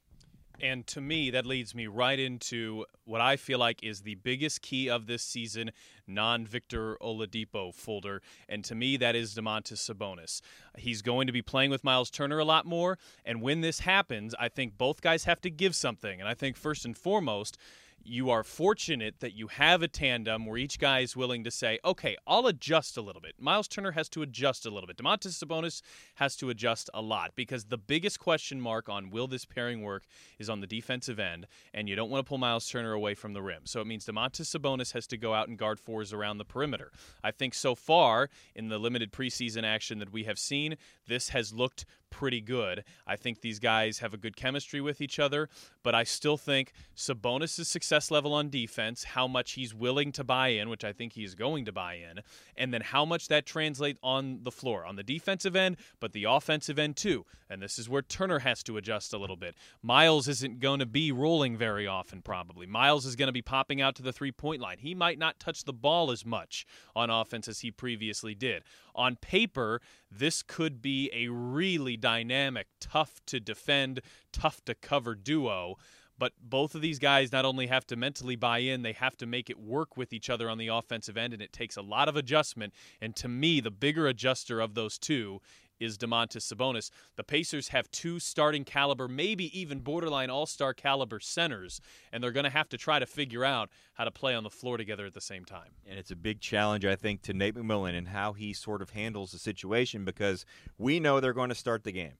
And to me, that leads me right into what I feel like is the biggest key of this season, non Victor Oladipo folder. And to me, that is Domantas Sabonis. He's going to be playing with Miles Turner a lot more. And when this happens, I think both guys have to give something. And I think first and foremost, you are fortunate that you have a tandem where each guy is willing to say, okay, I'll adjust a little bit. Miles Turner has to adjust a little bit. Domantas Sabonis has to adjust a lot because the biggest question mark on will this pairing work is on the defensive end, and you don't want to pull Miles Turner away from the rim. So it means Domantas Sabonis has to go out and guard fours around the perimeter. I think so far in the limited preseason action that we have seen, this has looked pretty good. I think these guys have a good chemistry with each other, but I still think Sabonis' success level on defense, how much he's willing to buy in, which I think he's going to buy in, and then how much that translates on the floor, on the defensive end, but the offensive end too. And this is where Turner has to adjust a little bit. Miles isn't going to be rolling very often, probably. Miles is going to be popping out to the three point line. He might not touch the ball as much on offense as he previously did. On paper, this could be a really dynamic, tough to defend, tough to cover duo. But both of these guys not only have to mentally buy in, they have to make it work with each other on the offensive end, and it takes a lot of adjustment. And to me, the bigger adjuster of those two is Domantas Sabonis. The Pacers have two starting caliber, maybe even borderline all star caliber centers, and they're going to have to try to figure out how to play on the floor together at the same time. And it's a big challenge, I think, to Nate McMillan and how he sort of handles the situation because we know they're going to start the game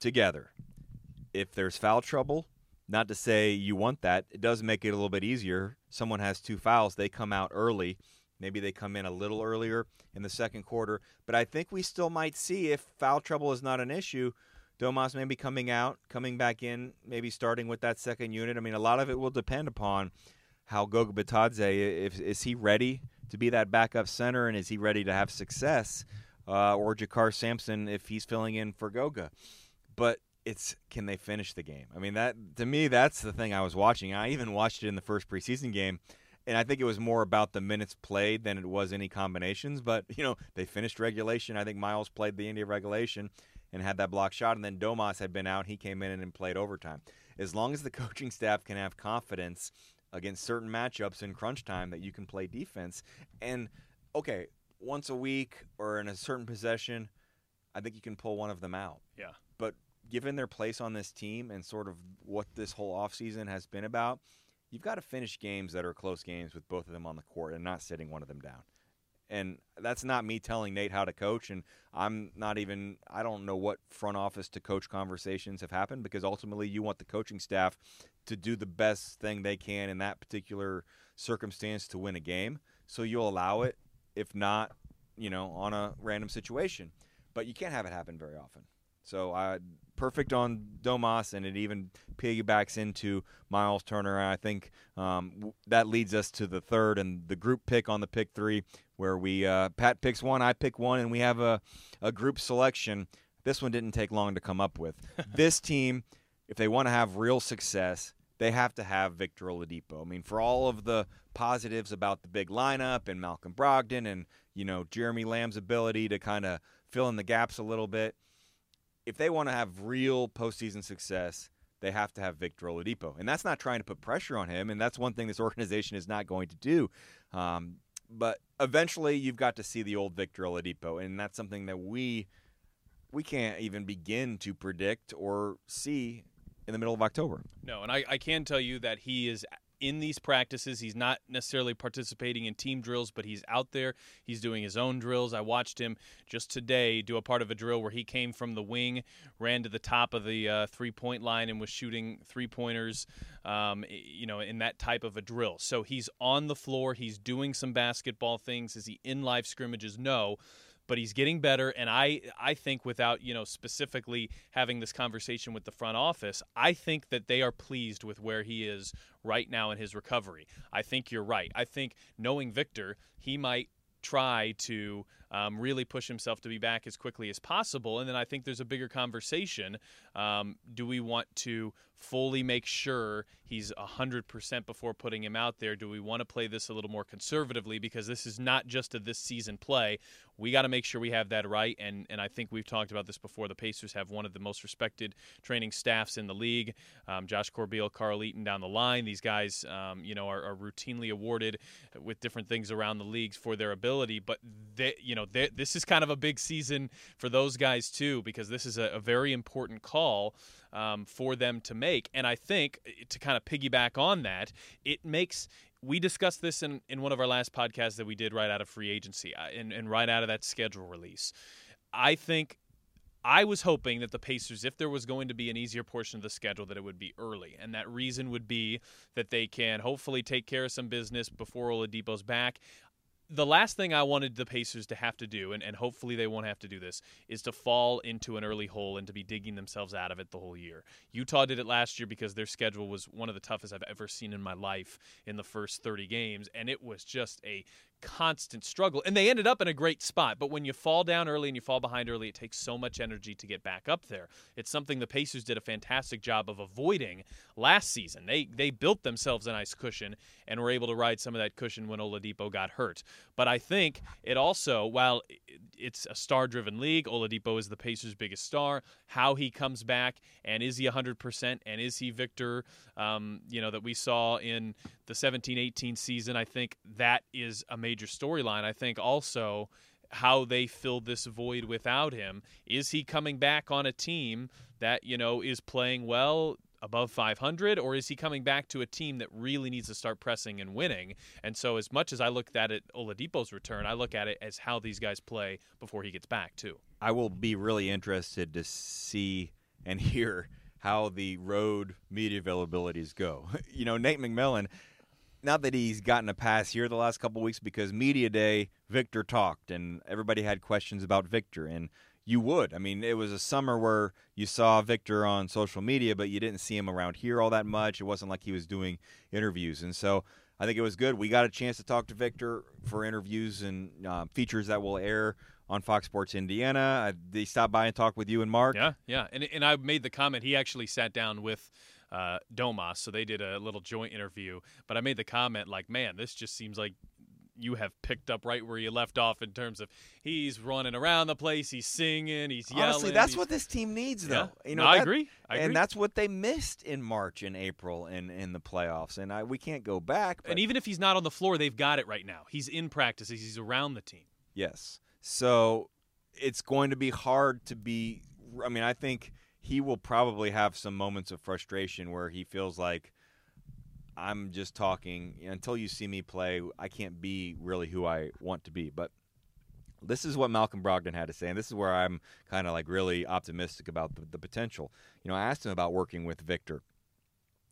together. If there's foul trouble, not to say you want that, it does make it a little bit easier. Someone has two fouls, they come out early Maybe they come in a little earlier in the second quarter. But I think we still might see if foul trouble is not an issue. Domas maybe coming out, coming back in, maybe starting with that second unit. I mean, a lot of it will depend upon how Goga Bitadze, if is he ready to be that backup center, and is he ready to have success, uh, or JaKarr Sampson if he's filling in for Goga. But it's can they finish the game? I mean, that to me, that's the thing I was watching. I even watched it in the first preseason game and I think it was more about the minutes played than it was any combinations. But you know, they finished regulation. I think Miles played the India regulation and had that block shot, and then Domas had been out. He came in and played overtime. As long as the coaching staff can have confidence against certain matchups in crunch time that you can play defense, and okay, once a week or in a certain possession, I think you can pull one of them out. Yeah. But given their place on this team and sort of what this whole offseason has been about, you've got to finish games that are close games with both of them on the court and not sitting one of them down. And that's not me telling Nate how to coach. And I'm not even, I don't know what front office to coach conversations have happened because ultimately you want the coaching staff to do the best thing they can in that particular circumstance to win a game. So you'll allow it, if not, you know, on a random situation. But you can't have it happen very often. So I perfect on Domas, and it even piggybacks into Miles Turner. And I think um, that leads us to the third and the group pick on the pick three, where we uh, Pat picks one, I pick one, and we have a, a group selection. This one didn't take long to come up with. this team, if they want to have real success, they have to have Victor Oladipo. I mean, for all of the positives about the big lineup and Malcolm Brogdon and you know Jeremy Lamb's ability to kind of fill in the gaps a little bit if they want to have real postseason success, they have to have Victor Oladipo, and that's not trying to put pressure on him, and that's one thing this organization is not going to do. Um, but eventually, you've got to see the old Victor Oladipo, and that's something that we we can't even begin to predict or see in the middle of October. No, and I, I can tell you that he is in these practices. He's not necessarily participating in team drills, but he's out there. He's doing his own drills. I watched him just today do a part of a drill where he came from the wing, ran to the top of the uh, three point line, and was shooting three pointers. Um, you know, in that type of a drill. So he's on the floor. He's doing some basketball things. Is he in live scrimmages? No but he's getting better and I I think without, you know, specifically having this conversation with the front office, I think that they are pleased with where he is right now in his recovery. I think you're right. I think knowing Victor, he might try to um, really push himself to be back as quickly as possible. And then I think there's a bigger conversation. Um, do we want to fully make sure he's 100% before putting him out there? Do we want to play this a little more conservatively? Because this is not just a this season play. We got to make sure we have that right. And, and I think we've talked about this before. The Pacers have one of the most respected training staffs in the league. Um, Josh Corbeil, Carl Eaton down the line. These guys, um, you know, are, are, routinely awarded with different things around the leagues for their ability. But they, you know, they, this is kind of a big season for those guys too, because this is a, a very important call um, for them to make. And I think eh, to kind of piggyback on that, it makes we discussed this in, in one of our last podcasts that we did right out of free agency uh, and, and right out of that schedule release. I think I was hoping that the Pacers, if there was going to be an easier portion of the schedule, that it would be early. And that reason would be that they can hopefully take care of some business before Oladipo's back the last thing I wanted the Pacers to have to do, and, and hopefully they won't have to do this, is to fall into an early hole and to be digging themselves out of it the whole year. Utah did it last year because their schedule was one of the toughest I've ever seen in my life in the first 30 games, and it was just a constant struggle. And they ended up in a great spot. But when you fall down early and you fall behind early, it takes so much energy to get back up there. It's something the Pacers did a fantastic job of avoiding last season. They they built themselves a nice cushion and were able to ride some of that cushion when Oladipo got hurt. But I think it also, while it's a star-driven league, Oladipo is the Pacers' biggest star. How he comes back and is he 100% and is he Victor? Um, you know that we saw in the 17-18 season. I think that is a major storyline. I think also how they fill this void without him. Is he coming back on a team that, you know, is playing well above 500 or is he coming back to a team that really needs to start pressing and winning? And so as much as I looked at it Oladipo's return, I look at it as how these guys play before he gets back too. I will be really interested to see and hear how the road media availabilities go. you know, Nate McMillan not that he's gotten a pass here the last couple weeks because media day Victor talked and everybody had questions about Victor and you would. I mean, it was a summer where you saw Victor on social media, but you didn't see him around here all that much. It wasn't like he was doing interviews, and so I think it was good. We got a chance to talk to Victor for interviews and uh, features that will air on Fox Sports Indiana. they stopped by and talked with you and Mark. Yeah, yeah, and and I made the comment. He actually sat down with uh, Domas. So they did a little joint interview. But I made the comment like, man, this just seems like you have picked up right where you left off in terms of he's running around the place, he's singing, he's yelling. Honestly, that's what this team needs, though. Yeah. You know, no, that, I, agree. I agree. And that's what they missed in March and April in in the playoffs. And I, we can't go back. But... And even if he's not on the floor, they've got it right now. He's in practice. He's around the team. Yes. So it's going to be hard to be. I mean, I think he will probably have some moments of frustration where he feels like I'm just talking until you see me play. I can't be really who I want to be. But this is what Malcolm Brogdon had to say, and this is where I'm kind of like really optimistic about the, the potential. You know, I asked him about working with Victor.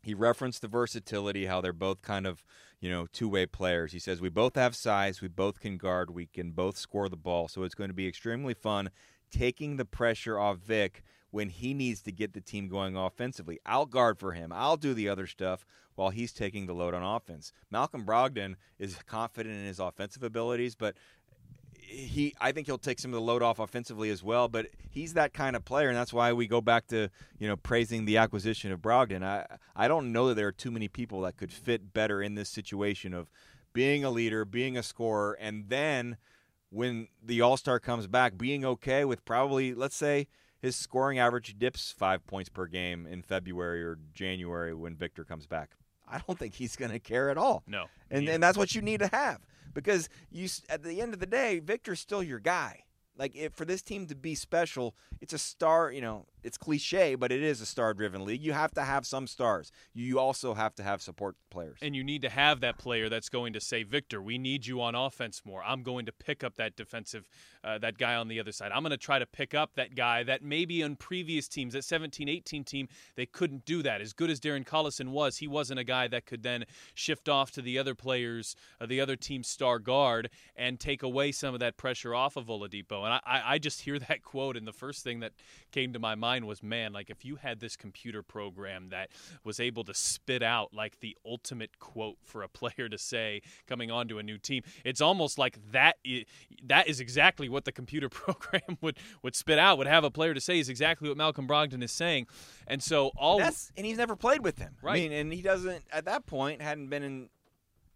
He referenced the versatility, how they're both kind of, you know, two way players. He says, We both have size, we both can guard, we can both score the ball. So it's going to be extremely fun taking the pressure off Vic when he needs to get the team going offensively. I'll guard for him. I'll do the other stuff while he's taking the load on offense. Malcolm Brogdon is confident in his offensive abilities, but he I think he'll take some of the load off offensively as well, but he's that kind of player and that's why we go back to, you know, praising the acquisition of Brogdon. I I don't know that there are too many people that could fit better in this situation of being a leader, being a scorer and then when the All-Star comes back being okay with probably let's say his scoring average dips five points per game in February or January when Victor comes back. I don't think he's going to care at all. No, and and that's what you need to have because you at the end of the day, Victor's still your guy. Like if, for this team to be special, it's a star. You know, it's cliche, but it is a star driven league. You have to have some stars. You also have to have support players. And you need to have that player that's going to say, Victor, we need you on offense more. I'm going to pick up that defensive, uh, that guy on the other side. I'm going to try to pick up that guy that maybe on previous teams, that 17 18 team, they couldn't do that. As good as Darren Collison was, he wasn't a guy that could then shift off to the other players, uh, the other team's star guard, and take away some of that pressure off of Oladipo. And I, I just hear that quote, and the first thing that came to my mind was, man, like if you had this computer program that was able to spit out like the ultimate quote for a player to say coming onto a new team, it's almost like that. Is, that is exactly what the computer program would would spit out. Would have a player to say is exactly what Malcolm Brogdon is saying, and so all that's and he's never played with him. Right. I mean, and he doesn't at that point hadn't been in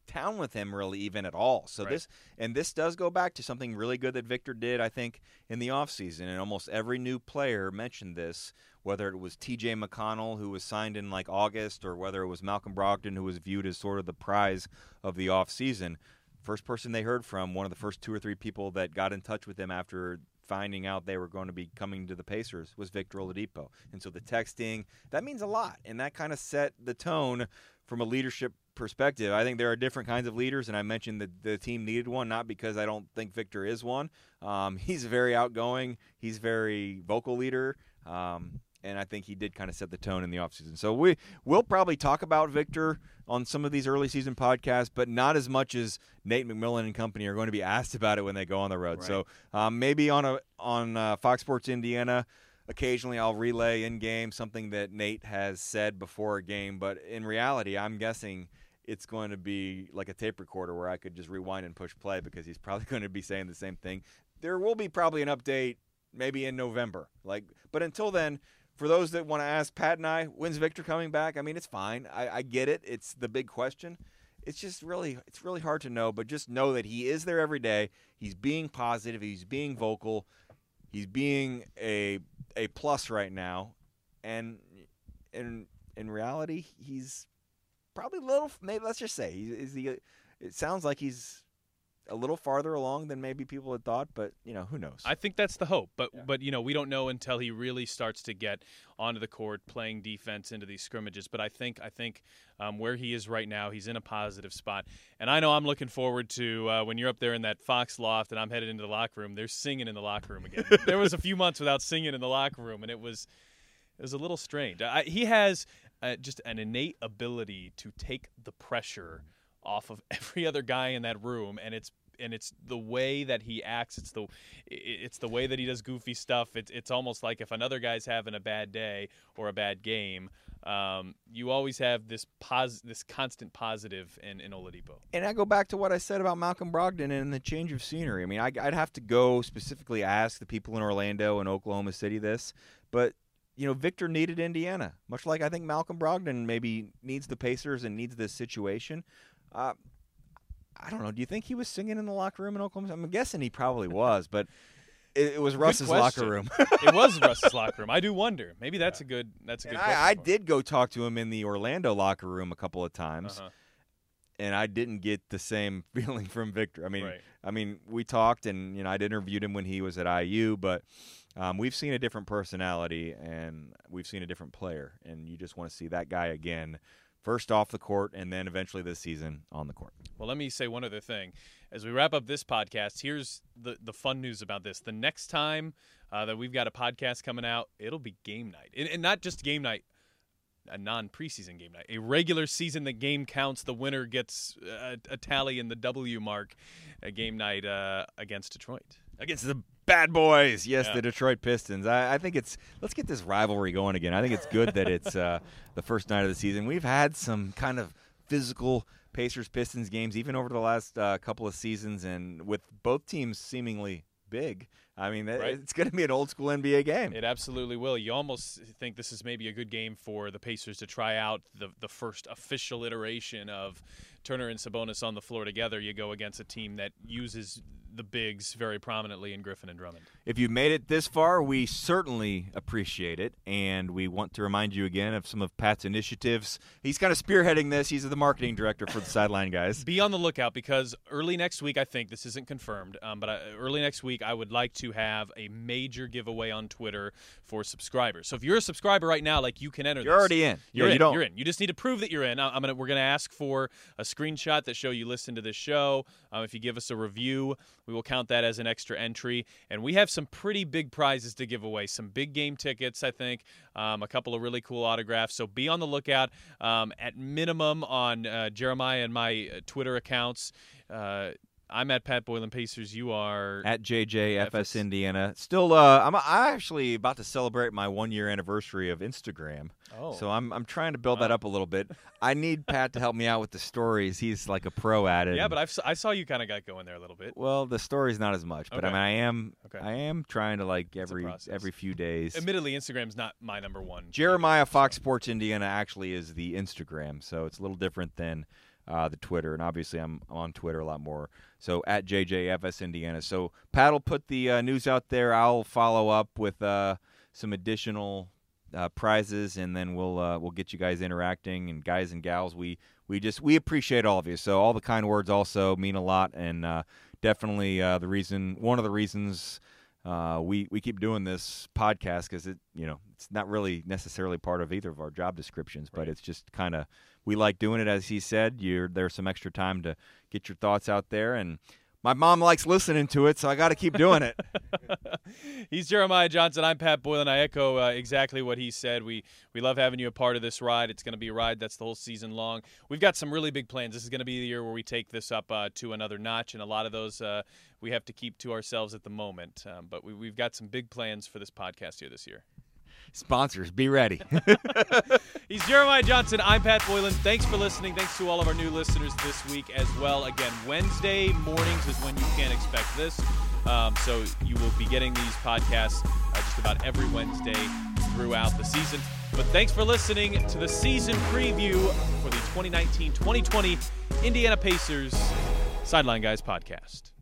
town with him really even at all. So Right. this and this does go back to something really good that Victor did I think in the offseason and almost every new player mentioned this whether it was TJ McConnell who was signed in like August or whether it was Malcolm Brogdon who was viewed as sort of the prize of the offseason. First person they heard from, one of the first two or three people that got in touch with them after finding out they were going to be coming to the Pacers was Victor Oladipo. And so the texting, that means a lot. And that kind of set the tone from a leadership perspective. I think there are different kinds of leaders, and I mentioned that the team needed one, not because I don't think Victor is one. Um, he's a very outgoing, he's very vocal leader. Um, and I think he did kind of set the tone in the offseason. So we we'll probably talk about Victor on some of these early season podcasts, but not as much as Nate McMillan and company are going to be asked about it when they go on the road. Right. So um, maybe on a on uh, Fox Sports Indiana, occasionally I'll relay in game something that Nate has said before a game, but in reality, I'm guessing it's going to be like a tape recorder where I could just rewind and push play because he's probably going to be saying the same thing. There will be probably an update maybe in November. Like, but until then, for those that want to ask Pat and I, when's Victor coming back? I mean, it's fine. I, I get it. It's the big question. It's just really, it's really hard to know. But just know that he is there every day. He's being positive. He's being vocal. He's being a a plus right now, and in in reality, he's probably a little. Maybe let's just say he's is the. It sounds like he's a little farther along than maybe people had thought, but you know who knows. I think that's the hope, but but you know we don't know until he really starts to get onto the court, playing defense into these scrimmages. But I think I think um, where he is right now, he's in a positive spot, and I know I'm looking forward to uh, when you're up there in that Fox loft and I'm headed into the locker room. They're singing in the locker room again. there was a few months without singing in the locker room, and it was it was a little strange. I, he has uh, just an innate ability to take the pressure off of every other guy in that room, and it's and it's the way that he acts. It's the it's the way that he does goofy stuff. It's it's almost like if another guy's having a bad day or a bad game, um, you always have this pos this constant positive in in Oladipo. and I go back to what I said about Malcolm Brogdon and the change of scenery. I mean, I, I'd have to go specifically ask the people in Orlando and Oklahoma City this, but you know, Victor needed Indiana, much like I think Malcolm Brogdon maybe needs the Pacers and needs this situation. Uh, I don't know. Do you think he was singing in the locker room in Oklahoma? I'm guessing he probably was, but it, it was Russ's locker room. it was Russ's locker room. I do wonder. Maybe that's a good that's a good. And question I, I did go talk to him in the Orlando locker room a couple of times. Uh-huh. and I didn't get the same feeling from Victor. I mean, Right. I mean, we talked, and you know, I'd interviewed him when he was at IU, but um, we've seen a different personality, and we've seen a different player, and you just want to see that guy again, first off the court, and then eventually this season on the court. Well, let me say one other thing. As we wrap up this podcast, here's the, the fun news about this. The next time uh, that we've got a podcast coming out, it'll be game night. And, and not just game night, a non preseason game night. A regular season, the game counts. The winner gets a, a tally in the W mark, a game night uh, against Detroit. Against the bad boys, yes, Yeah. the Detroit Pistons. I, I think it's let's get this rivalry going again. I think it's good that it's uh, the first night of the season. We've had some kind of physical Pacers Pistons games even over the last uh, couple of seasons, and with both teams seemingly big. I mean, Right. it's going to be an old school NBA game. It absolutely will. You almost think this is maybe a good game for the Pacers to try out the the first official iteration of Turner and Sabonis on the floor together. You go against a team that uses the bigs very prominently in Griffin and Drummond. If you made it this far, we certainly appreciate it, and we want to remind you again of some of Pat's initiatives. He's kind of spearheading this. He's the marketing director for the Sideline Guys. Be on the lookout because early next week, I think this isn't confirmed, um, but I, early next week, I would like to have a major giveaway on Twitter for subscribers. So if you're a subscriber right now, like you can enter. You're this. already in. You're yeah, in. You don't. You're in. You just need to prove that you're in. I'm gonna. We're gonna ask for a screenshot that show you listen to this show. Um, if you give us a review, we will count that as an extra entry. And we have some pretty big prizes to give away. Some big game tickets, I think. Um, a couple of really cool autographs. So be on the lookout. Um, at minimum on uh, Jeremiah and my uh, Twitter accounts. Uh, I'm at Pat Boylan Pacers. You are at JJFS FS. Indiana. Still, uh, I'm I actually about to celebrate my one year anniversary of Instagram. Oh. So I'm I'm trying to build that up a little bit. I need Pat to help me out with the stories. He's like a pro at it. Yeah, but I've, I saw you kind of got going there a little bit. well, the story's not as much. But I mean, I am Okay. I am trying to like every every few days. Admittedly, Instagram's not my number one. Jeremiah Fox Sports Indiana actually is the Instagram, so it's a little different than uh, the Twitter. And obviously, I'm on Twitter a lot more. So at JJFS Indiana. So Pat will put the uh, news out there. I'll follow up with uh, some additional uh, prizes, and then we'll uh, we'll get you guys interacting. And guys and gals, we we just we appreciate all of you. So all the kind words also mean a lot, and uh, definitely uh, the reason one of the reasons uh, we we keep doing this podcast because it you know it's not really necessarily part of either of our job descriptions, but Right. it's just kind of we like doing it as he said. You're there's some extra time to get your thoughts out there, and my mom likes listening to it, so I got to keep doing it. He's Jeremiah Johnson. I'm Pat Boylan. I echo uh, exactly what he said. We we love having you a part of this ride. It's going to be a ride that's the whole season long. We've got some really big plans. This is going to be the year where we take this up uh, to another notch, and a lot of those uh, we have to keep to ourselves at the moment. Um, but we, we've got some big plans for this podcast here this year. Sponsors, be ready. He's Jeremiah Johnson. I'm Pat Boylan. Thanks for listening. Thanks to all of our new listeners this week as well. Again, Wednesday mornings is when you can expect this. Um, so you will be getting these podcasts uh, just about every Wednesday throughout the season. But thanks for listening to the season preview for the 2019 2020 Indiana Pacers Sideline Guys podcast.